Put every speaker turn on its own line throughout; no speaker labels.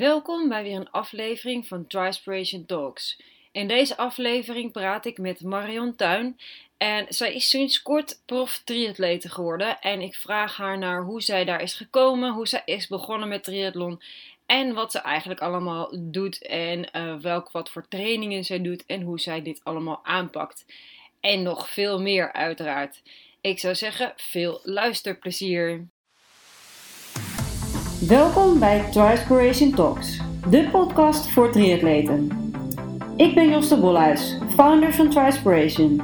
Welkom bij weer een aflevering van Trispiration Talks. In deze aflevering praat ik met Marion Tuin. En zij is sinds kort prof triatlete geworden. En ik vraag haar naar hoe zij daar is gekomen, hoe zij is begonnen met triathlon. En wat ze eigenlijk allemaal doet en uh, welk wat voor trainingen zij doet en hoe zij dit allemaal aanpakt. En nog veel meer uiteraard. Ik zou zeggen, veel luisterplezier. Welkom bij Trispiration Talks, de podcast voor triatleten. Ik ben Joste Bolhuis, founder van Trispiration.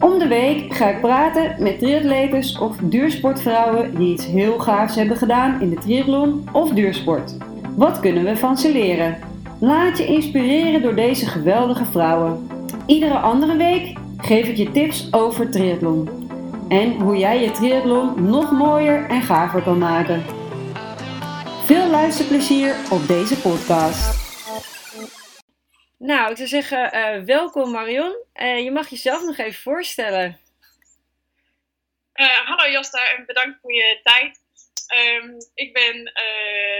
Om de week ga ik praten met triatletes of duursportvrouwen die iets heel gaafs hebben gedaan in de triathlon of duursport. Wat kunnen we van ze leren? Laat je inspireren door deze geweldige vrouwen. Iedere andere week geef ik je tips over triathlon. En hoe jij je triathlon nog mooier en gaver kan maken. Veel luisterplezier op deze podcast. Nou, ik zou zeggen, uh, welkom Marion. Uh, je mag jezelf nog even voorstellen.
Uh, hallo Jasta en bedankt voor je tijd. Um, ik ben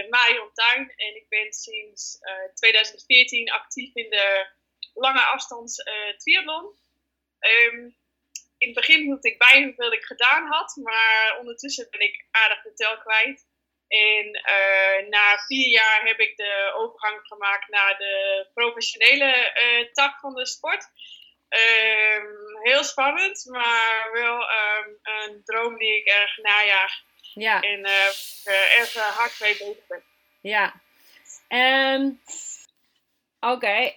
Marion Tuin en ik ben sinds 2014 actief in de lange afstands triathlon. Um, in het begin hield ik bij hoeveel ik gedaan had, maar ondertussen ben ik aardig de tel kwijt. En uh, na vier jaar heb ik de overgang gemaakt naar de professionele uh, tak van de sport. Um, heel spannend, maar wel um, een droom die ik erg najaag. Ja. En uh, erg hard mee bezig ben.
Ja. Um, Oké, okay.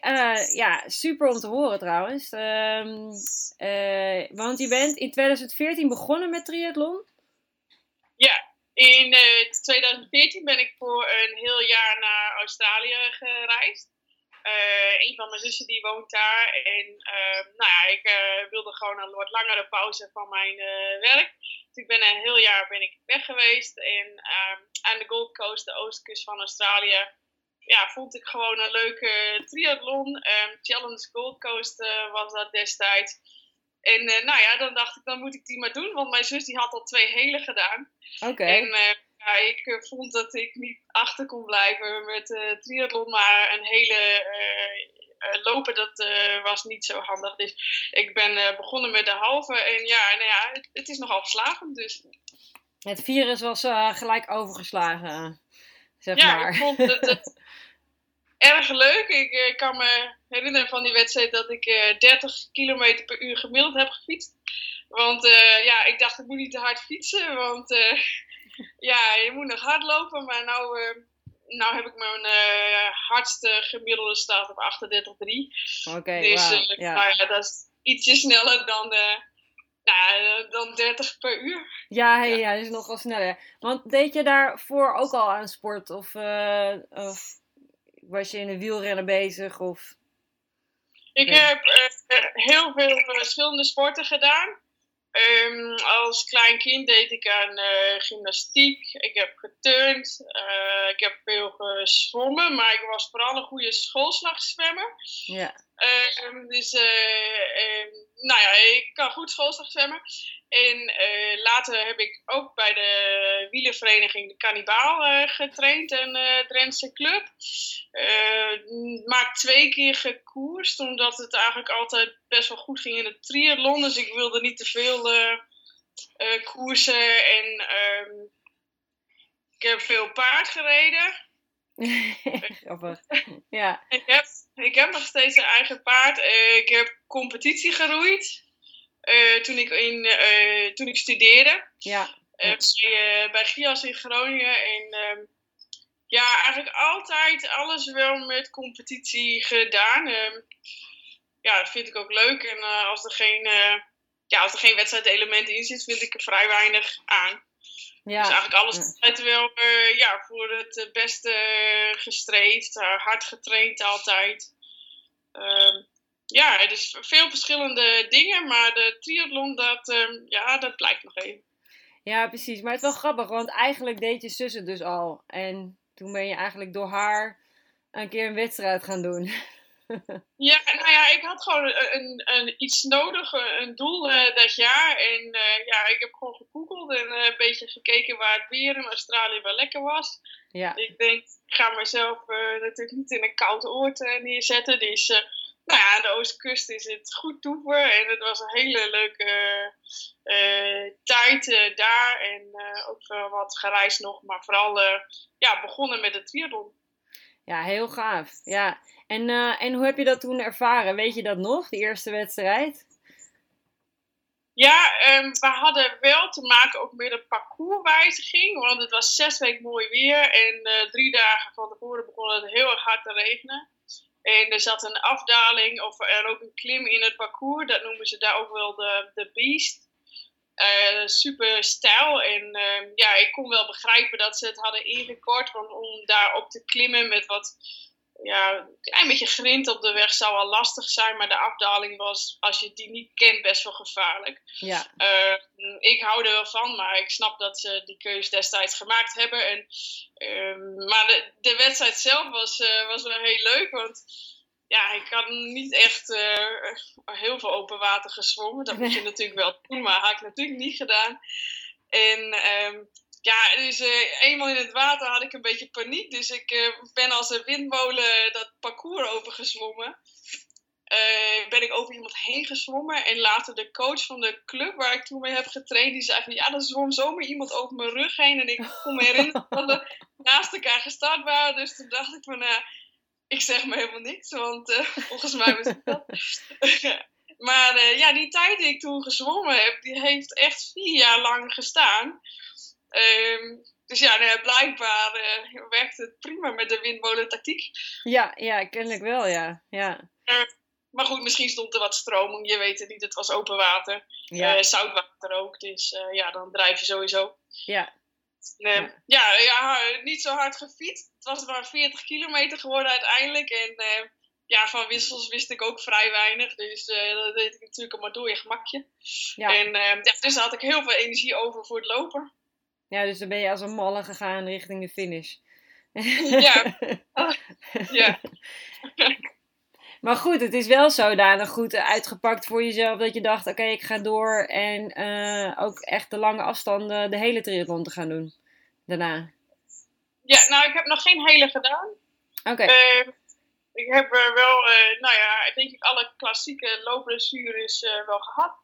ja, super om te horen trouwens. want je bent in 2014 begonnen met triathlon?
Ja, in 2014 eh, ben ik voor een heel jaar naar Australië gereisd. Uh, een van mijn zussen die woont daar. En uh, nou ja, ik uh, wilde gewoon een wat langere pauze van mijn werk. Dus ik ben een heel jaar ben ik weg geweest. En ehm, aan de Gold Coast, de oostkust van Australië, ja, vond ik gewoon een leuke triathlon. Um, Challenge Gold Coast was dat destijds. En nou ja, dan dacht ik, dan moet ik die maar doen. Want mijn zus die had al twee hele gedaan. Oké. En uh, ja, ik uh, vond dat ik niet achter kon blijven met triathlon, maar een hele lopen, dat was niet zo handig. Dus ik ben begonnen met de halve en ja, nou ja het, het is nogal verslagend dus.
Het virus was gelijk overgeslagen, zeg
ja,
maar.
ik vond het, het erg leuk. Ik kan me herinneren van die wedstrijd dat ik 30 km per uur gemiddeld heb gefietst. Want uh, ja, ik dacht, ik moet niet te hard fietsen, want uh, ja, je moet nog hard lopen. Maar nou, nou heb ik mijn hardste gemiddelde start op 38,3.
Oké, okay,
dus
wow. ja.
Nou ja, dat is ietsje sneller dan, nou, dan 30 per uur.
Ja, hey, ja. dat is nog wel sneller. Want deed je daarvoor ook al aan sport? Of, of was je in de wielrennen bezig? Of...
Ik heb heel veel verschillende sporten gedaan. Um, als klein kind deed ik aan uh, gymnastiek. Ik heb geturnd. Uh, ik heb veel gezwommen, maar ik was vooral een goede schoolslagzwemmer. Ja. Um, dus, uh, um, nou ja, ik kan goed schoolslag zwemmen. En later heb ik ook bij de wielervereniging de Cannibaal getraind, een Drentse club. maak twee keer gekoerst, omdat het eigenlijk altijd best wel goed ging in het triathlon. Dus ik wilde niet te veel koersen. En ik heb veel paard gereden.
Grappig. Ja.
ik, heb, ik heb nog steeds een eigen paard. Uh, ik heb competitie geroeid. Uh, toen, ik in, uh, toen ik studeerde. Ja. bij, bij GIAS in Groningen. En ehm, ja, eigenlijk altijd alles wel met competitie gedaan. Ehm, ja, dat vind ik ook leuk. En als er geen, ja, als er geen wedstrijdelement in zit, vind ik er vrij weinig aan. Ja. Dus eigenlijk alles altijd wel uh, ja, voor het beste gestreefd, uh, hard getraind altijd. Uh, ja, dus veel verschillende dingen, maar de triathlon, dat, ehm, ja, dat blijft nog even.
Ja, precies. Maar het is wel grappig, want eigenlijk deed je zus het dus al. En toen ben je eigenlijk door haar een keer een wedstrijd gaan doen.
ja, nou ja, ik had gewoon een, een, iets nodig, een doel uh, dat jaar. En uh, ja, ik heb gewoon gegoogeld en uh, een beetje gekeken waar het weer in Australië wel lekker was. Ja. Ik denk, ik ga mezelf natuurlijk niet in een koud oord neerzetten. Dus nou ja, aan de oostkust is het goed toeven. En het was een hele leuke tijd daar. En ook wel wat gereisd nog, maar vooral ja, begonnen met het triathlon.
Ja, heel gaaf. Ja. En, uh, en hoe heb je dat toen ervaren? Weet je dat nog, de eerste wedstrijd?
Ja, um, we hadden wel te maken ook met een parcourswijziging. Want het was zes weken mooi weer. En uh, drie dagen van tevoren begon het heel erg hard te regenen. En er zat een afdaling of er ook een klim in het parcours. Dat noemen ze daar ook wel de, de Beast. Uh, super stijl. En uh, ja, ik kon wel begrijpen dat ze het hadden ingekort. Want om daar op te klimmen met wat ja, een klein beetje grind op de weg zou wel lastig zijn. Maar de afdaling was, als je die niet kent, best wel gevaarlijk. Ja. Uh, ik hou er wel van, maar ik snap dat ze die keuze destijds gemaakt hebben. En, ehm, maar de, de wedstrijd zelf was, was wel heel leuk. Want ja, ik had niet echt uh, heel veel open water gezwommen. Dat moet je natuurlijk wel doen, maar had ik natuurlijk niet gedaan. En um, ja, dus uh, eenmaal in het water had ik een beetje paniek. Dus ik uh, ben als een windmolen dat parcours overgezwommen. ben ik over iemand heen gezwommen. En later de coach van de club waar ik toen mee heb getraind, die zei van ja, er zwom zomaar iemand over mijn rug heen. En ik kon me herinneren dat we naast elkaar gestart waren. Dus toen dacht ik van, ik zeg me helemaal niks, want uh, volgens mij was het dat. maar uh, ja, die tijd die ik toen gezwommen heb, die heeft echt vier jaar lang gestaan. Um, dus ja, nou, blijkbaar uh, werkt het prima met de windmolen tactiek.
Ja, ja, kennelijk wel, ja. ja.
maar goed, misschien stond er wat stroming, je weet het niet. Het was open water. Ja. zoutwater ook, dus ja, dan drijf je sowieso.
Ja,
ja. ja. Ja, niet zo hard gefietst. Het was maar 40 kilometer geworden uiteindelijk. En uh, ja, van wissels wist ik ook vrij weinig. Dus uh, dat deed ik natuurlijk allemaal door je gemakje. Ja. En uh, ja, dus had ik heel veel energie over voor het lopen.
Ja, dus dan ben je als een malle gegaan richting de finish.
Ja. ja.
Maar goed, het is wel zodanig goed uitgepakt voor jezelf dat je dacht: oké, ik ga door en uh, ook echt de lange afstanden, de hele triathlon te gaan doen daarna.
Ja, nou, ik heb nog geen hele gedaan.
Oké. Okay.
Uh, ik heb uh, wel, nou ja, denk ik alle klassieke loopblessures wel gehad.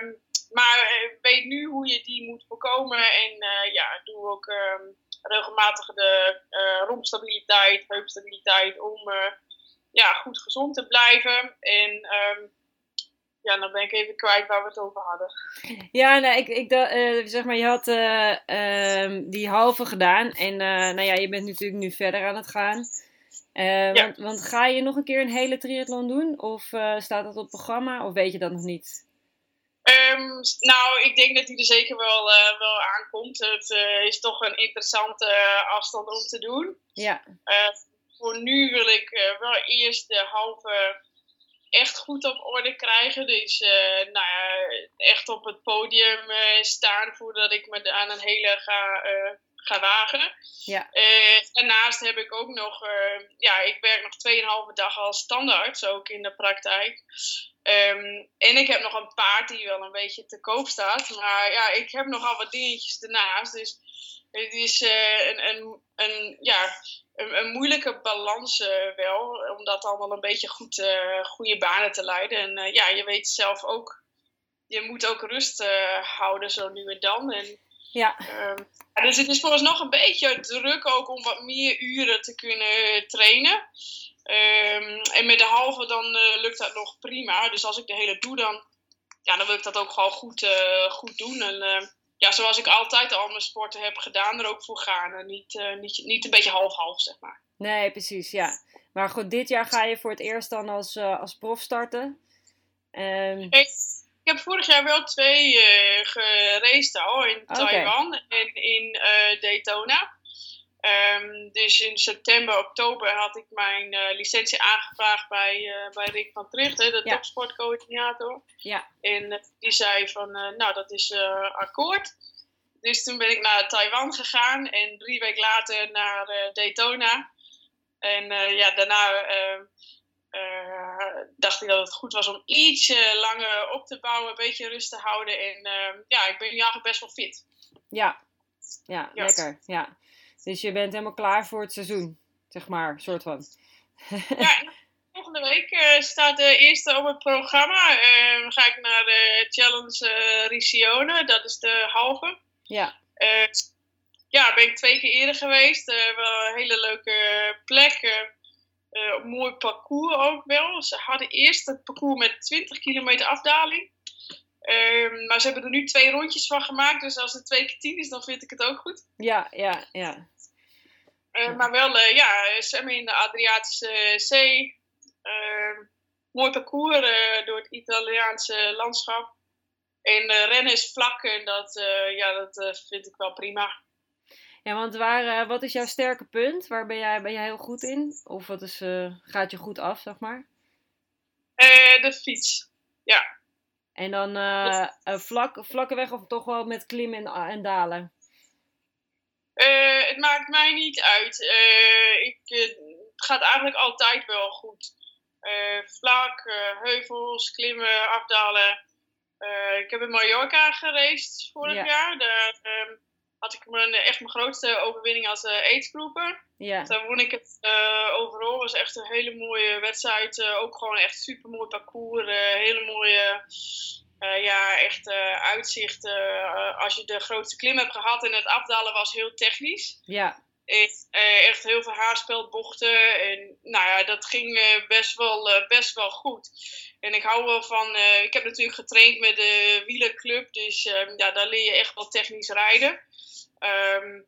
Um, maar weet nu hoe je die moet voorkomen en ja, doe ook um, regelmatig de rompstabiliteit, heupstabiliteit om ja, goed gezond te blijven. En um, ja, dan ben ik even kwijt waar we het over hadden.
Ja, nou, ik, ik, uh, zeg maar, je had uh, die halve gedaan. En uh, nou ja, je bent natuurlijk nu verder aan het gaan. Ja. want, want, ga je nog een keer een hele triathlon doen? Of staat dat op programma? Of weet je dat nog niet?
Um, nou, ik denk dat die er zeker wel, wel aankomt. Het is toch een interessante afstand om te doen.
Ja
voor nu wil ik uh, wel eerst de halve echt goed op orde krijgen. Dus uh, nou ja, echt op het podium uh, staan voordat ik me aan een hele ga, ga wagen.
Ja.
daarnaast heb ik ook nog, ja, ik werk nog 2,5 dag als standaard, ook in de praktijk. Um, en ik heb nog een paard die wel een beetje te koop staat. Maar ja, ik heb nogal wat dingetjes ernaast. Dus het is een, een, een, ja, een, een moeilijke balans uh, wel, om dat allemaal een beetje goed, uh, goede banen te leiden. En ja, je weet zelf ook, je moet ook rust houden zo nu en dan. En,
ja.
Um, dus het is volgens nog een beetje druk ook om wat meer uren te kunnen trainen. Um, en met de halve dan lukt dat nog prima. Dus als ik de hele doe, dan, ja, dan wil ik dat ook gewoon goed, goed doen. En ja, zoals ik altijd al mijn sporten heb gedaan, er ook voor gaan. En niet, uh, niet, niet een beetje half-half, zeg maar.
Nee, precies, ja. Maar goed, dit jaar ga je voor het eerst dan als, uh, als prof starten.
Um... Ik, heb vorig jaar wel twee uh, geraced al, in Taiwan en in Daytona. Um, dus in september, oktober had ik mijn uh, licentie aangevraagd bij, uh, bij Rick van Tricht, hè, de ja. topsportcoördinator.
Ja.
En uh, die zei van, nou dat is akkoord. Dus toen ben ik naar Taiwan gegaan en drie weken later naar Daytona. En ja, daarna dacht ik dat het goed was om iets langer op te bouwen, een beetje rust te houden. En ja, ik ben nu eigenlijk best wel fit.
Ja, ja, lekker. Ja. Dus je bent helemaal klaar voor het seizoen, zeg maar, soort van.
ja, volgende week uh, staat de eerste op het programma. Uh, ga ik naar de Challenge uh, Riccione, dat is de halve.
Ja.
ja, ben ik twee keer eerder geweest. wel een hele leuke plek. mooi parcours ook wel. Ze hadden eerst het parcours met 20 kilometer afdaling. Ehm, maar ze hebben er nu twee rondjes van gemaakt. Dus als het twee keer tien is, dan vind ik het ook goed.
Ja, ja, ja.
Maar wel, ja, zwemmen in de Adriatische Zee. Ehm, mooi parcours eh, door het Italiaanse landschap. En uh, rennen is vlak en dat, uh, ja, dat vind ik wel prima.
Ja, want waar, wat is jouw sterke punt? Waar ben jij, ben jij heel goed in? Of wat is, gaat je goed af, zeg maar?
de fiets, ja.
En dan vlak, vlakke weg of toch wel met klimmen en, en dalen?
Het maakt mij niet uit. ik, het gaat eigenlijk altijd wel goed. Eh, vlak, eh, heuvels, klimmen, afdalen. Eh, ik heb in Mallorca gereisd vorig jaar. Daar ehm, had ik mijn, echt mijn grootste overwinning als aidsgroeper.
Ja.
Daar won ik het overal. was echt een hele mooie wedstrijd. ook gewoon echt super mooi parcours. hele mooie ja, echt uitzicht. als je de grootste klim hebt gehad en het afdalen was heel technisch.
Ja.
Echt, uh, echt heel veel haarspelbochten. En nou ja, dat ging uh, best, wel, uh, best wel goed. En ik hou wel van. ik heb natuurlijk getraind met de wielerclub. Dus ehm, ja, daar leer je echt wel technisch rijden. Um,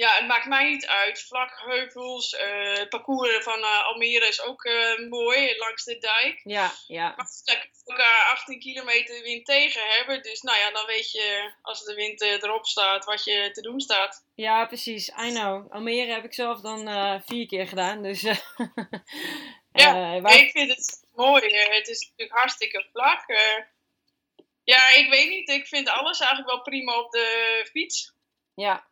ja, het maakt mij niet uit. Vlak, heuvels, uh, het parcours van uh, Almere is ook uh, mooi langs de dijk.
Ja, ja.
Maar ik ook 18 kilometer wind tegen hebben. Dus nou ja, dan weet je als de wind erop staat wat je te doen staat.
Ja, precies. I know. Almere heb ik zelf dan vier keer gedaan. Dus,
ja, waar... ik vind het mooi. het is natuurlijk hartstikke vlak. ja, ik weet niet. Ik vind alles eigenlijk wel prima op de fiets.
Ja.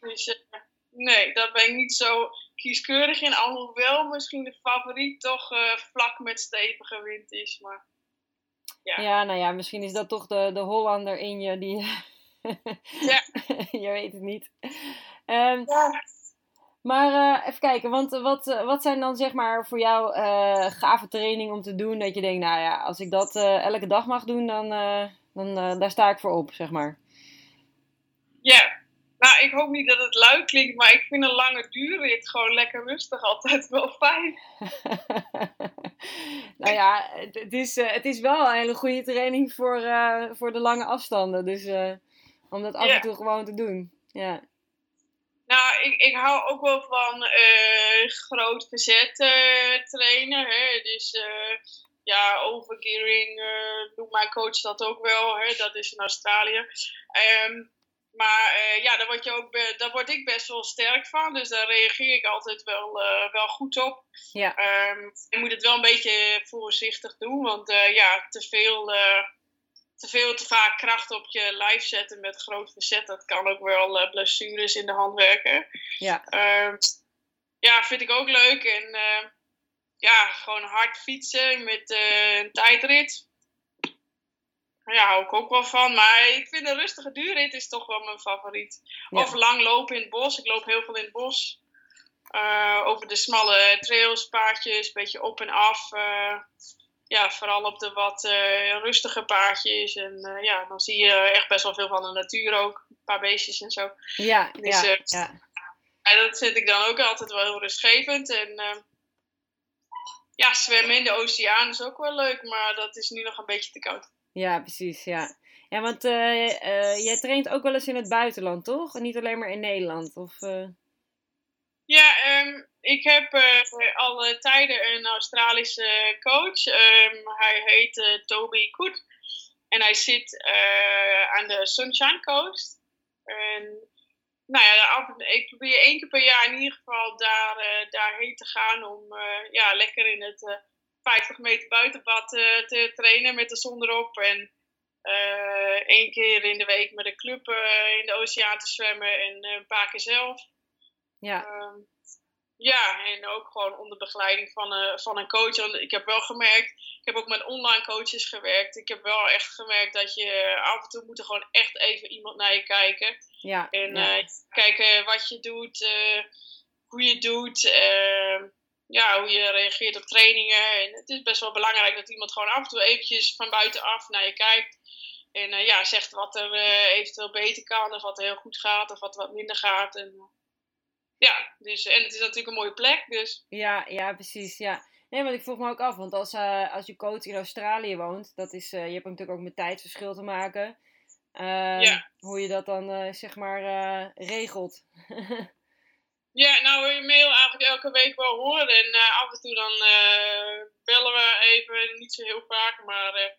Dus uh, nee, daar ben ik niet zo kieskeurig in. Alhoewel misschien de favoriet toch uh, vlak met stevige wind is. Maar, ja.
ja, nou ja, misschien is dat toch de, de Hollander in je die.
ja.
je weet het niet. Um, ja. Maar uh, even kijken, want wat, wat zijn dan zeg maar voor jou gave trainingen om te doen? Dat je denkt, nou ja, als ik dat elke dag mag doen, dan, dan daar sta ik voor op, zeg maar.
Ja, nou, ik hoop niet dat het luid klinkt, maar ik vind een lange duurrit gewoon lekker rustig altijd wel fijn.
nou ja, het, is, uh, het is wel een hele goede training voor, uh, voor de lange afstanden. Dus uh, om dat af en toe gewoon te doen. Ja.
Nou, ik, ik hou ook wel van groot verzet trainen. Hè? Dus ja, overgearing doet mijn coach dat ook wel. Hè? Dat is in Australië. Um, maar uh, ja, daar word, je ook daar word ik best wel sterk van. Dus daar reageer ik altijd wel, uh, wel goed op.
Ja.
Um, je moet het wel een beetje voorzichtig doen. Want uh, ja, te veel, te veel, te vaak kracht op je lijf zetten met groot verzet. Dat kan ook wel blessures in de hand werken.
Ja.
Um, ja, vind ik ook leuk. En ja, gewoon hard fietsen met een tijdrit ja, hou ik ook wel van. Maar ik vind een rustige duurrit is toch wel mijn favoriet. Of lang lopen in het bos. Ik loop heel veel in het bos. Uh, over de smalle trails, paadjes, een beetje op en af. Uh, ja, vooral op de wat uh, rustige paadjes. En ja, dan zie je echt best wel veel van de natuur ook. Een paar beestjes en zo.
Ja, dus, ja, ja.
En dat vind ik dan ook altijd wel heel rustgevend. En ja, zwemmen in de oceaan is ook wel leuk. Maar dat is nu nog een beetje te koud.
Ja, precies, ja. Ja, want uh, uh, jij traint ook wel eens in het buitenland, toch? Niet alleen maar in Nederland, of... Uh...
Ja, um, ik heb al tijden een Australische coach. Um, hij heet Toby Koet. En hij zit aan de Sunshine Coast. En nou ja, ik probeer één keer per jaar in ieder geval daar, daarheen te gaan om ja, lekker in het 50 meter buitenbad uh, te trainen met de zon erop. En uh, één keer in de week met een club uh, in de oceaan te zwemmen en een paar keer zelf.
Ja. Um,
ja, en ook gewoon onder begeleiding van, een van een coach. Want ik heb wel gemerkt, ik heb ook met online coaches gewerkt. Ik heb wel echt gemerkt dat je af en toe moet er gewoon echt even iemand naar je kijken.
Ja,
En
ja.
eh, kijken wat je doet, eh, hoe je het doet, eh, ja, hoe je reageert op trainingen. En het is best wel belangrijk dat iemand gewoon af en toe eventjes van buitenaf naar je kijkt. En eh, ja, zegt wat er eh, eventueel beter kan, of wat er heel goed gaat, of wat wat minder gaat. En, eh, ja, dus, en het is natuurlijk een mooie plek, dus
Ja, ja, precies. Ja. Nee, want ik vroeg me ook af, want als, als je coach in Australië woont, dat is, je hebt natuurlijk ook met tijdsverschil te maken. Ehm,
Ja.
Hoe je dat dan, zeg maar, regelt.
Ja, nou, je mail eigenlijk elke week wel horen. En eh, af en toe dan eh, bellen we even, niet zo heel vaak. Maar eh,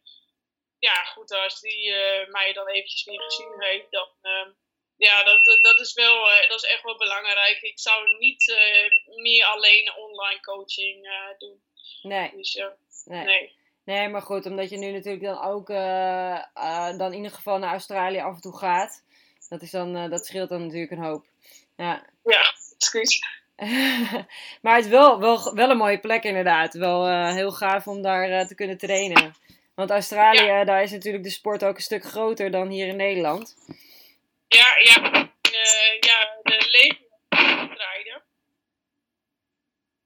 ja, goed, als die mij dan eventjes weer gezien heeft, dan... eh, ja, dat, dat, is wel, dat is echt wel belangrijk. Ik zou niet meer alleen online coaching doen.
nee,
Dus
nee.
nee.
Nee, maar goed, omdat je nu natuurlijk dan ook dan in ieder geval naar Australië af en toe gaat. Dat, is dan, dat scheelt dan natuurlijk een hoop. Ja.
Ja, excuus.
maar het is wel, wel, wel een mooie plek inderdaad. Wel eh, heel gaaf om daar eh, te kunnen trainen. Want Australië, daar is natuurlijk de sport ook een stuk groter dan hier in Nederland.
Ja, ja, eh, ja de legerwedstrijden.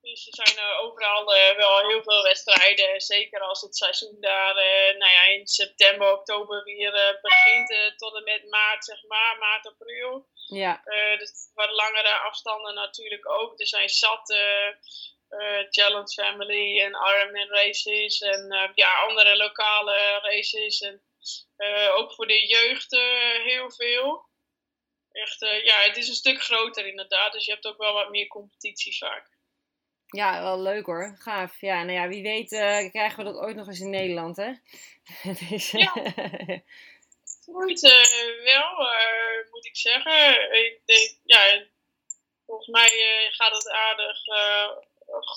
Dus er zijn overal wel heel veel wedstrijden. Zeker als het seizoen daar nou ja, in september, oktober weer begint. tot en met maart, zeg maar, maart, april.
Ja,
Eh, dus wat langere afstanden natuurlijk ook. Er zijn zat eh, Challenge Family en Ironman races. En eh, ja, andere lokale races. En ook voor de jeugd heel veel. Echt, ja, het is een stuk groter inderdaad. Dus je hebt ook wel wat meer competitie vaak.
ja, wel leuk hoor. Gaaf. Ja, nou ja, wie weet krijgen we dat ooit nog eens in Nederland, hè? Is,
Ja. Groeit eh, wel, eh, moet ik zeggen. Ik denk, ja, volgens mij eh, gaat het aardig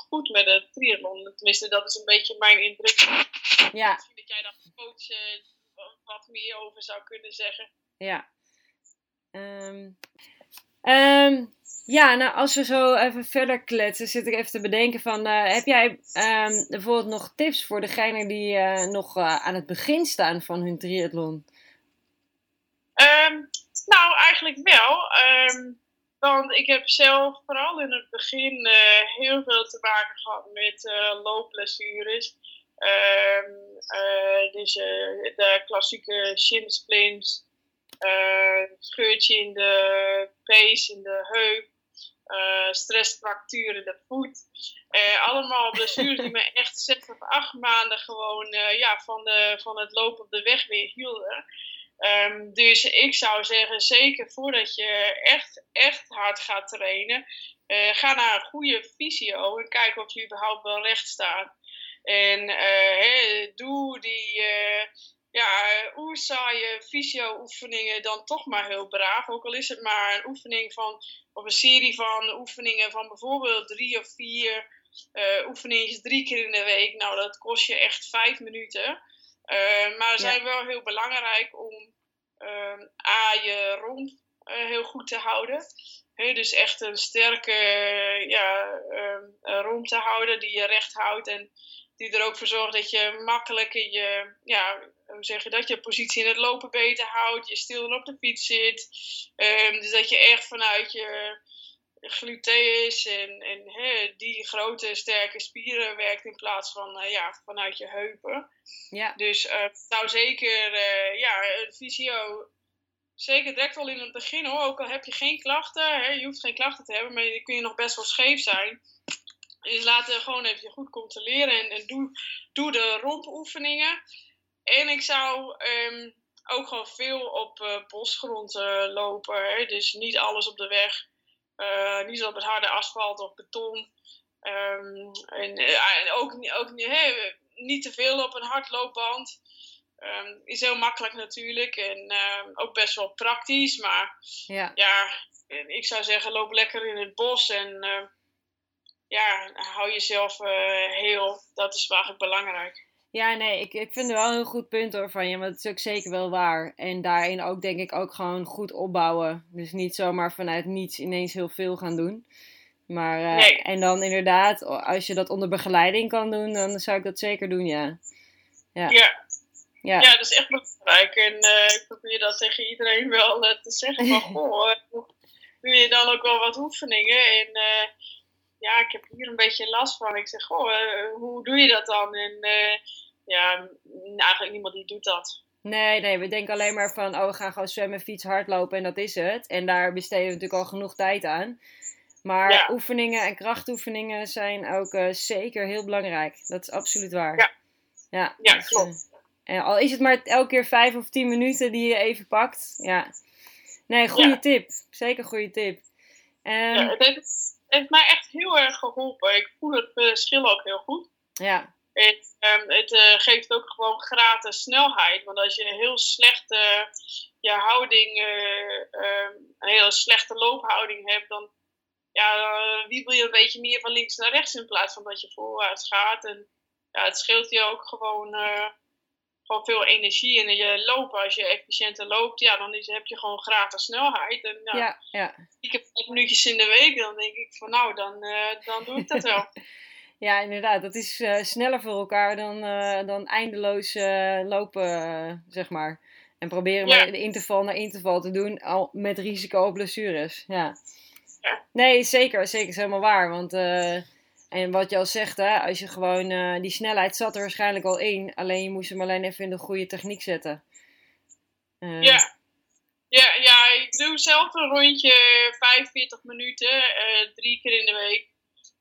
goed met de triathlon. Tenminste, dat is een beetje mijn indruk.
ja,
Misschien dat jij daar coach wat meer over zou kunnen zeggen.
Ja. Ehm, ehm, ja, nou als we zo even verder kletsen, zit ik even te bedenken van, heb jij ehm, bijvoorbeeld nog tips voor degenen die nog aan het begin staan van hun triathlon?
Ehm, nou, eigenlijk wel. Ehm, want ik heb zelf vooral in het begin eh, heel veel te maken gehad met eh, loopblessures. Ehm, eh, dus de klassieke shin splints, scheurtje in de pees, in de heup, stressfractuur in de voet. Allemaal blessures die me echt zes of acht maanden gewoon ja, van, de, van het lopen op de weg weer hielden. Ehm, dus ik zou zeggen, zeker voordat je echt, echt hard gaat trainen, eh, ga naar een goede fysio en kijk of je überhaupt wel recht staat. En eh, doe die eh, ja, oersaaie fysio-oefeningen dan toch maar heel braaf. Ook al is het maar een oefening van, of een serie van oefeningen van bijvoorbeeld drie of vier oefeningen drie keer in de week. Nou, dat kost je echt vijf minuten. Uh, maar zijn wel heel belangrijk om uh, A, je romp uh, heel goed te houden. He, dus echt een sterke ja, uh, romp te houden die je recht houdt. En die er ook voor zorgt dat je makkelijk in je, ja, hoe zeg je dat, je positie in het lopen beter houdt. Je stil op de fiets zit. Um, dus dat je echt vanuit je gluteus en, en he, die grote sterke spieren werkt in plaats van uh, ja, vanuit je heupen.
Ja.
Dus uh, nou zeker uh, ja, een fysio, zeker direct al in het begin hoor, ook al heb je geen klachten, hè, je hoeft geen klachten te hebben, maar dan kun je nog best wel scheef zijn. Dus laat gewoon even goed controleren en, en doe, doe de rompoefeningen. En ik zou um, ook gewoon veel op bosgrond lopen, hè, dus niet alles op de weg. Uh, niet zo op het harde asfalt of beton. Um, en uh, ook, ook hey, niet te veel op een hardloopband. Um, is heel makkelijk natuurlijk en uh, ook best wel praktisch. Maar
ja.
ja, ik zou zeggen, loop lekker in het bos en ja, hou jezelf eh, heel. Dat is eigenlijk belangrijk.
Ja, nee, ik, ik vind het wel een goed punt hoor van je, want het is ook zeker wel waar. En daarin ook denk ik ook gewoon goed opbouwen. Dus niet zomaar vanuit niets ineens heel veel gaan doen. Maar, uh,
Nee.
En dan inderdaad, als je dat onder begeleiding kan doen, dan zou ik dat zeker doen, ja. Ja,
Ja,
ja.
ja, dat is echt belangrijk. En eh, ik probeer dat tegen iedereen wel eh, te zeggen. Van, goh, eh, doe je dan ook wel wat oefeningen? En eh, ja, ik heb hier een beetje last van. Ik zeg, goh, eh, hoe doe je dat dan? En eh, ja, eigenlijk niemand die doet dat.
Nee, nee, we denken alleen maar van, oh, we gaan gewoon zwemmen, fietsen, hardlopen en dat is het. En daar besteden we natuurlijk al genoeg tijd aan. Maar
Ja.
oefeningen en krachtoefeningen zijn ook eh, zeker heel belangrijk. Dat is absoluut waar.
Ja.
Ja,
Ja,
dus,
klopt.
eh, en al is het maar elke keer vijf of tien minuten die je even pakt. Ja. Nee, goede
Ja.
tip. Zeker goede tip.
Ja, het heeft, het heeft mij echt heel erg geholpen. Ik voel het verschil ook heel goed.
ja.
Ehm, het eh, geeft ook gewoon gratis snelheid. Want als je een heel slechte je houding, eh, ehm, een hele slechte loophouding hebt, dan ja, wiebel je een beetje meer van links naar rechts in plaats van dat je voorwaarts gaat. En ja, het scheelt je ook gewoon, eh, gewoon veel energie. En je lopen, als je efficiënter loopt, ja, dan is, heb je gewoon gratis snelheid. En ja,
Ja, ja.
ik heb vijf minuutjes in de week, dan denk ik van nou, dan, dan doe ik dat wel.
ja, inderdaad. Dat is eh, sneller voor elkaar dan, eh, dan eindeloos eh, lopen, zeg maar. En proberen
Ja.
maar interval naar interval te doen, al met risico op blessures. Ja.
Ja.
Nee, zeker. Zeker is helemaal waar. Want, en wat je al zegt, hè, als je gewoon, die snelheid zat er waarschijnlijk al in. Alleen je moest hem alleen even in de goede techniek zetten.
Ja. Ja, ja, ik doe zelf een rondje 45 minuten, drie keer in de week.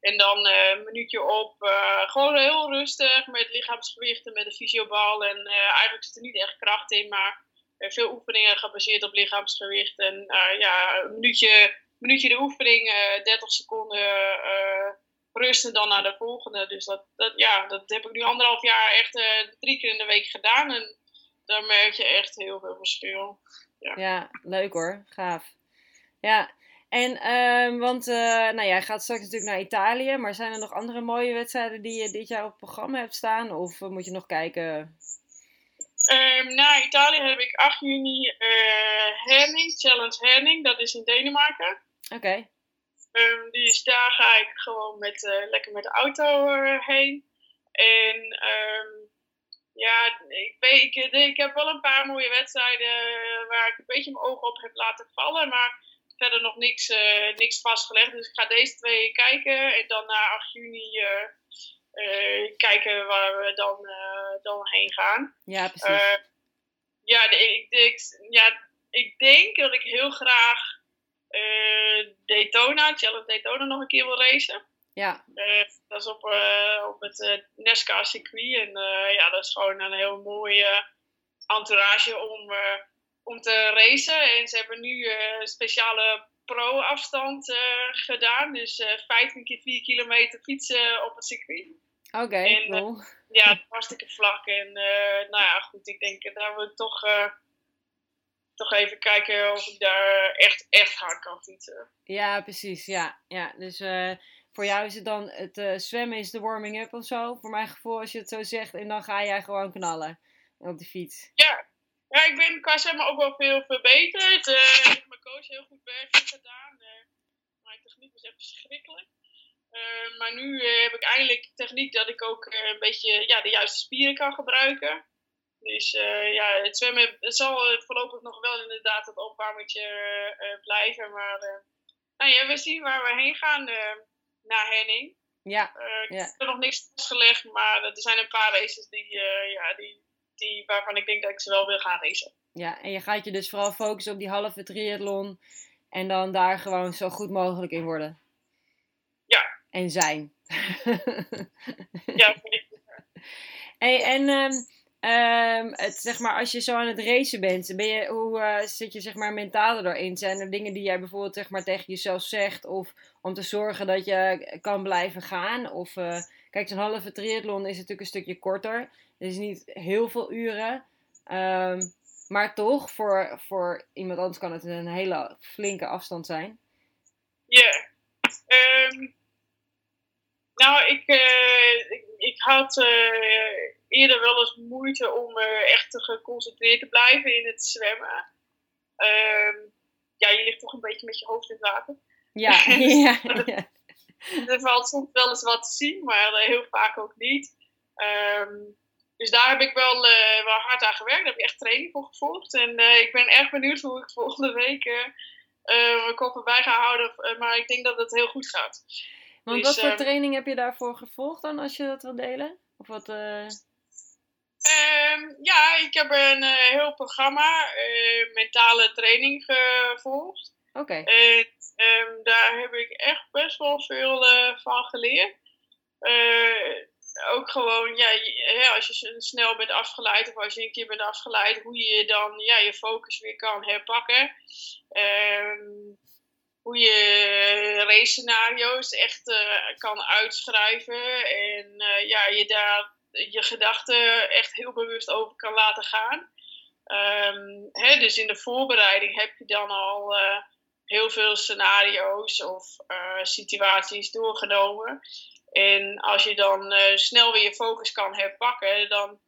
En dan eh, een minuutje op. eh, gewoon heel rustig met lichaamsgewichten, met de fysiobal. En eh, eigenlijk zit er niet echt kracht in, maar veel oefeningen gebaseerd op lichaamsgewicht. En ja, een minuutje, minuutje de oefening, eh 30 seconden eh rust en dan naar de volgende. Dus dat, dat, ja, dat heb ik nu anderhalf jaar echt drie keer in de week gedaan. En daar merk je echt heel veel verschil.
Ja, leuk hoor. Gaaf. Ja, en ehm, want uh, nou, jij gaat straks natuurlijk naar Italië, maar zijn er nog andere mooie wedstrijden die je dit jaar op het programma hebt staan? Of uh, moet je nog kijken?
Um, na Italië heb ik 8 juni uh, Herning, Challenge Herning, dat is in Denemarken.
Oké. Okay.
Um, dus daar ga ik gewoon met, lekker met de auto heen. En um, ja, ik, weet, ik, ik, heb wel een paar mooie wedstrijden waar ik een beetje mijn ogen op heb laten vallen. Maar verder nog niks, uh, niks vastgelegd. Dus ik ga deze twee kijken. En dan na 8 juni uh, kijken waar we dan, dan heen gaan.
Ja, precies.
ja, ik, ik, ja, ik denk dat ik heel graag Daytona, Challenge Daytona nog een keer wil racen.
Ja.
Uh, dat is op, uh, op het uh, NASCAR-circuit. En ja, dat is gewoon een heel mooie entourage om, om te racen. En ze hebben nu een speciale pro-afstand gedaan. Dus 15 keer 4 kilometer fietsen op het circuit.
Oké, okay, cool.
Ja, hartstikke vlak. En nou ja, goed, ik denk daar wil ik toch, toch even kijken of ik daar echt, echt hard kan fietsen.
Ja, precies. Ja, ja. dus voor jou is het dan het uh, zwemmen is de warming-up of zo, voor mijn gevoel, als je het zo zegt. En dan ga jij gewoon knallen op de fiets.
Ja, ja ik ben qua zwemmen ook wel veel verbeterd. Uh, ik heb mijn coach heel goed werk gedaan. Uh, mijn techniek was echt verschrikkelijk. maar nu heb ik eindelijk techniek dat ik ook een beetje ja, de juiste spieren kan gebruiken. Dus ja, het zwemmen het zal voorlopig nog wel inderdaad het opwarmetje blijven. Maar nou ja, we zien waar we heen gaan naar Henning.
Ja.
Ik
ja.
heb er nog niks vastgelegd, maar er zijn een paar races die, ja, die, die, waarvan ik denk dat ik ze wel wil gaan racen.
Ja, en je gaat je dus vooral focussen op die halve triathlon en dan daar gewoon zo goed mogelijk in worden.
Ja.
En zijn.
ja,
hey, en um, um, het, zeg maar, als je zo aan het racen bent, ben je, hoe uh, zit je zeg maar, mentaal erin? Zijn er dingen die jij bijvoorbeeld zeg maar, tegen jezelf zegt? Of om te zorgen dat je kan blijven gaan? Of, uh, kijk, zo'n halve triathlon is natuurlijk een stukje korter. Het is niet heel veel uren. Um, maar toch, voor, voor iemand anders kan het een hele flinke afstand zijn.
Ja. Yeah. nou, ik, uh, ik, ik, had eerder wel eens moeite om echt geconcentreerd te blijven in het zwemmen. ja, je ligt toch een beetje met je hoofd in het water.
Ja, ja, ja.
Er valt soms wel eens wat te zien, maar heel vaak ook niet. Ehm, dus daar heb ik wel, uh, wel hard aan gewerkt. Daar heb ik echt training voor gevolgd. En uh, ik ben erg benieuwd hoe ik volgende week uh, mijn kop erbij ga houden. maar ik denk dat het heel goed gaat.
Want dus, wat voor training heb je daarvoor gevolgd dan, als je dat wil delen? Of wat... Um,
ja, ik heb een heel programma, mentale training gevolgd. En um, daar heb ik echt best wel veel van geleerd ook gewoon, ja, als je snel bent afgeleid of als je een keer bent afgeleid, hoe je dan ja, je focus weer kan herpakken. Um, hoe je race scenario's echt uh, kan uitschrijven en ja, je daar je gedachten echt heel bewust over kan laten gaan. Um, hè, dus in de voorbereiding heb je dan al heel veel scenario's of situaties doorgenomen. En als je dan uh, snel weer je focus kan herpakken, dan,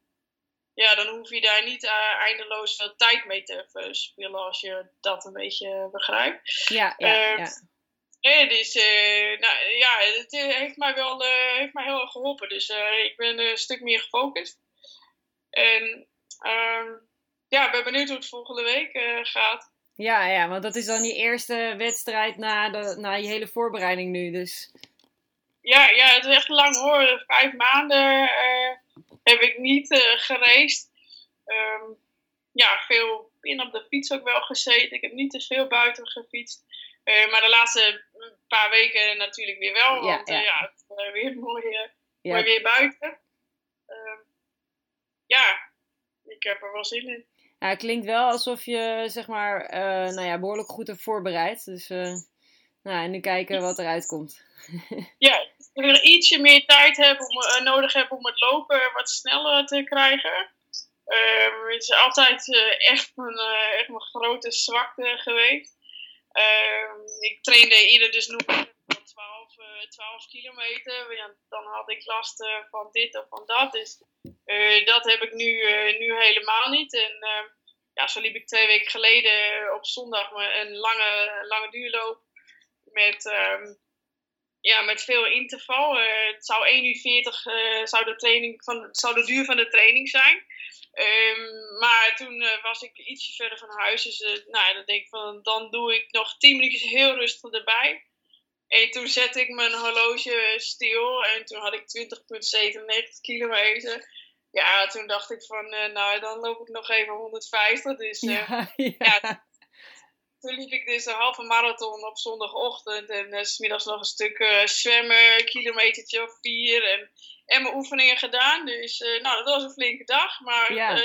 ja, dan hoef je daar niet uh, eindeloos veel tijd mee te verspillen, als je dat een beetje begrijpt.
Ja, ja, ja.
Ja, dus, nou, ja, het heeft mij wel heeft mij heel erg geholpen. Dus ik ben een stuk meer gefocust. En ehm, ja, ik ben benieuwd hoe het volgende week gaat.
Ja, ja, want dat is dan je eerste wedstrijd na, de, na je hele voorbereiding nu. Dus
ja, ja, het is echt lang hoor. Vijf maanden uh, heb ik niet uh, gereisd. Um, ja, veel in op de fiets ook wel gezeten. Ik heb niet te veel buiten gefietst. Uh, maar de laatste paar weken natuurlijk weer wel. Want ja, ja. het weer mooi, mooi weer buiten. Um, ja, ik heb er wel zin in.
Het klinkt wel alsof je zeg maar, nou ja, behoorlijk goed hebt voorbereid. Dus nou, en nu kijken wat eruit komt.
ja, ik er ietsje meer tijd heb om, uh, nodig heb om het lopen wat sneller te krijgen. Uh, het is altijd echt, mijn, echt mijn grote zwakte geweest. Ehm, ik trainde eerder dus nog 12, 12 kilometer. Ja, dan had ik last van dit of van dat. Dus dat heb ik nu, nu helemaal niet. En ehm, ja, zo liep ik twee weken geleden op zondag een lange, lange duurloop met ja, met veel interval. Het zou 1 uur 40 uh, zou, de training van, zou de duur van de training zijn. Um, maar toen was ik ietsje verder van huis. Dus nou, dan denk ik van, dan doe ik nog 10 minuutjes heel rustig erbij. En toen zette ik mijn horloge stil en toen had ik 20,97 kilometer. Ja, toen dacht ik van, nou dan loop ik nog even 150. Dus ja, ja. ja toen liep ik dus een halve marathon op zondagochtend. En uh, smiddags nog een stuk zwemmen, kilometertje of vier. En, en mijn oefeningen gedaan. Dus nou, dat was een flinke dag. Maar ja.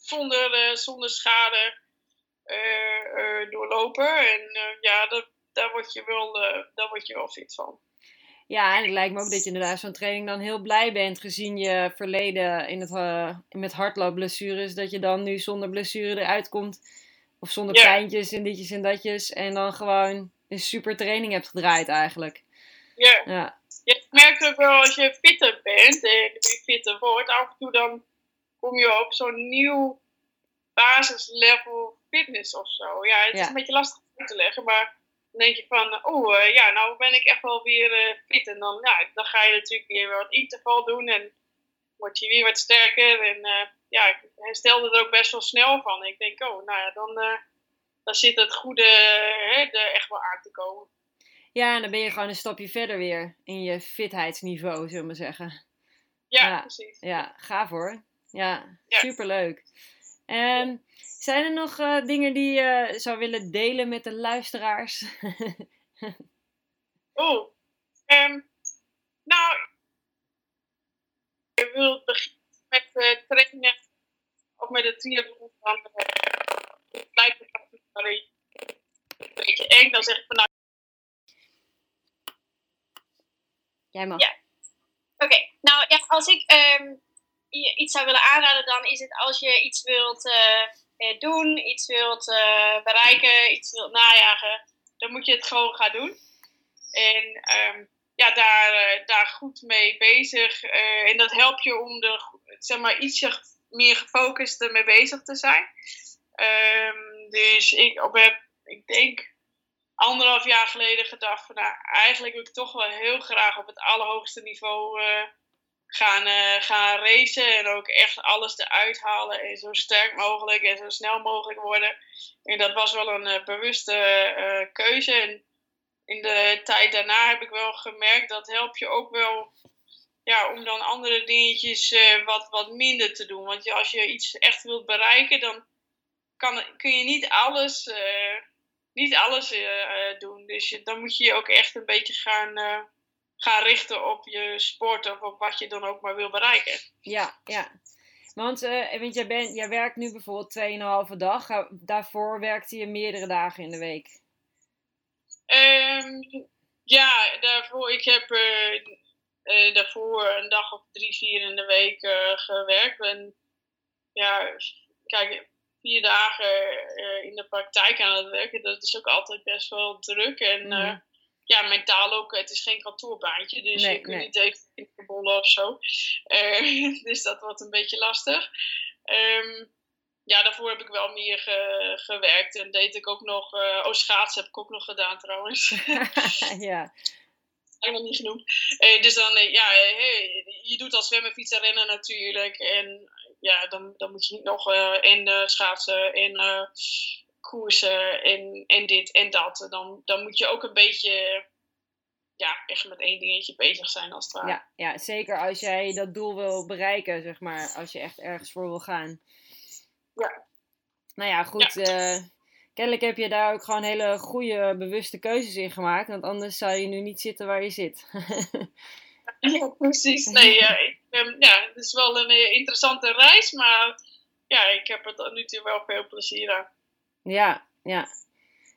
zonder, zonder schade doorlopen. En ja, dat, daar, word je wel, daar word je wel fit van.
Ja, en het lijkt me ook dat je inderdaad zo'n training dan heel blij bent. Gezien je verleden in het, met hardloopblessures. Dat je dan nu zonder blessure eruit komt of zonder ja. pijntjes en ditjes en datjes. En dan gewoon een super training hebt gedraaid eigenlijk.
Ja. ja. Je merkt ook wel als je fitter bent en je fitter wordt. Af en toe dan kom je op zo'n nieuw basislevel fitness of zo. Ja, het is een beetje lastig uit te leggen. Maar dan denk je van, oh uh, ja, nou ben ik echt wel weer uh, fit. En dan, ja, dan ga je natuurlijk weer wat interval doen en word je weer wat sterker. En uh, ja, ik herstelde er ook best wel snel van. Ik denk, oh, nou ja, dan, dan zit het goede hè, er echt wel aan te komen.
Ja, en dan ben je gewoon een stapje verder weer in je fitheidsniveau, zullen we zeggen.
Ja, ja precies.
Ja, gaaf hoor. Ja, ja. superleuk. Um, zijn er nog uh, dingen die je zou willen delen met de luisteraars?
oh, um, nou, ik wil beginnen met uh, trainen of met het triathlon, dan uh, lijkt het een beetje eng. Dan zeg ik van nou.
Jij mag.
Ja. Oké, okay. nou ja, als ik um, iets zou willen aanraden, dan is het als je iets wilt doen, iets wilt bereiken, iets wilt najagen, dan moet je het gewoon gaan doen. En um, ja, daar, daar goed mee bezig. en dat helpt je om er zeg maar, ietsje meer gefocust ermee bezig te zijn. Um, dus ik, op heb, ik denk,
anderhalf jaar geleden gedacht van nou, eigenlijk wil ik toch wel heel graag op het allerhoogste niveau gaan, uh, gaan racen. En ook echt alles eruit halen en zo sterk mogelijk en zo snel mogelijk worden. En dat was wel een uh, bewuste keuze. En in de tijd daarna heb ik wel gemerkt dat help je ook wel ja, om dan andere dingetjes wat, wat minder te doen. Want als je iets echt wilt bereiken, dan kan, kun je niet alles niet alles doen. Dus je, dan moet je je ook echt een beetje gaan, gaan richten op je sport of op wat je dan ook maar wil bereiken.
Ja, ja. Want, uh, want jij, bent, jij werkt nu bijvoorbeeld 2,5 dag. Daarvoor werkte je meerdere dagen in de week.
Um, ja, daarvoor, ik heb daarvoor een dag of drie, vier in de week gewerkt. En ja, kijk, vier dagen in de praktijk aan het werken, dat is ook altijd best wel druk. En mm. Ja, mentaal ook, het is geen kantoorbaantje, dus nee, je kunt nee. niet even bollen of zo. Uh, dus dat wordt een beetje lastig. Um, ja, daarvoor heb ik wel meer ge gewerkt en deed ik ook nog, oh schaatsen heb ik ook nog gedaan trouwens.
ja
nog niet genoemd. Dus dan, ja, hey, je doet al zwemmen, fietsen, rennen natuurlijk. En ja, dan, dan moet je niet nog in schaatsen, in koersen, en, en dit en dat. Dan, dan moet je ook een beetje, ja, echt met één dingetje bezig zijn als het ware.
Ja, ja, zeker als jij dat doel wil bereiken, zeg maar. Als je echt ergens voor wil gaan.
Ja.
Nou ja, goed. Ja kennelijk heb je daar ook gewoon hele goede, bewuste keuzes in gemaakt. Want anders zou je nu niet zitten waar je zit.
ja, precies. Nee, ik, um, ja, het is wel een uh, interessante reis, maar ja, ik heb er tot nu toe wel veel plezier aan.
Ja, ja.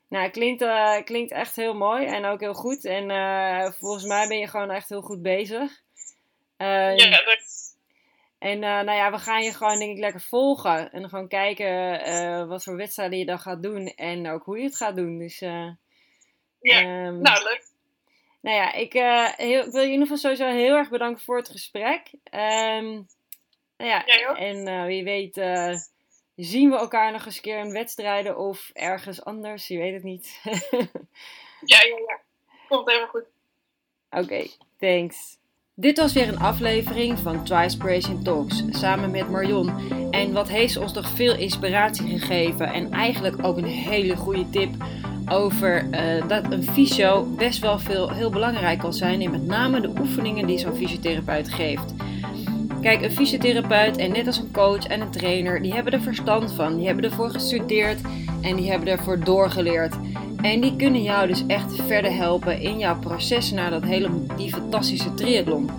Nou, het klinkt, uh, klinkt echt heel mooi en ook heel goed. En uh, volgens mij ben je gewoon echt heel goed bezig.
ja, dat
en uh, nou ja, we gaan je gewoon denk ik lekker volgen. En gewoon kijken wat voor wedstrijden je dan gaat doen. En ook hoe je het gaat doen. Dus,
ja, um, nou leuk.
Nou ja, ik heel, wil je in ieder geval sowieso heel erg bedanken voor het gesprek. Um, nou ja, en wie weet zien we elkaar nog eens een keer in wedstrijden of ergens anders. Je weet het niet.
ja, ja, ja. Komt helemaal goed.
Oké, okay, thanks. Dit was weer een aflevering van Trispiration Talks samen met Marion. En wat heeft ze ons nog veel inspiratie gegeven en eigenlijk ook een hele goede tip over uh, dat een fysio best wel veel, heel belangrijk kan zijn in met name de oefeningen die zo'n fysiotherapeut geeft. Kijk, een fysiotherapeut en net als een coach en een trainer, die hebben er verstand van, die hebben ervoor gestudeerd en die hebben ervoor doorgeleerd. En die kunnen jou dus echt verder helpen in jouw proces naar dat hele, die fantastische triathlon.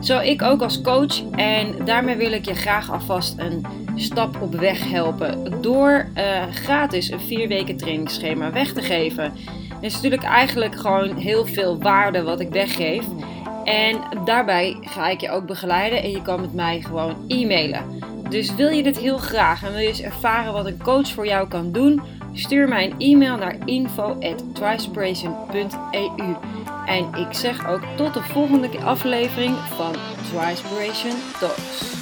Zo ik ook als coach en daarmee wil ik je graag alvast een stap op weg helpen door uh, gratis een vier weken trainingsschema weg te geven. Het is natuurlijk eigenlijk gewoon heel veel waarde wat ik weggeef. En daarbij ga ik je ook begeleiden en je kan met mij gewoon e-mailen. Dus wil je dit heel graag en wil je eens ervaren wat een coach voor jou kan doen? Stuur mij een e-mail naar info@trispiration.eu. En ik zeg ook tot de volgende aflevering van Trispiration Talks.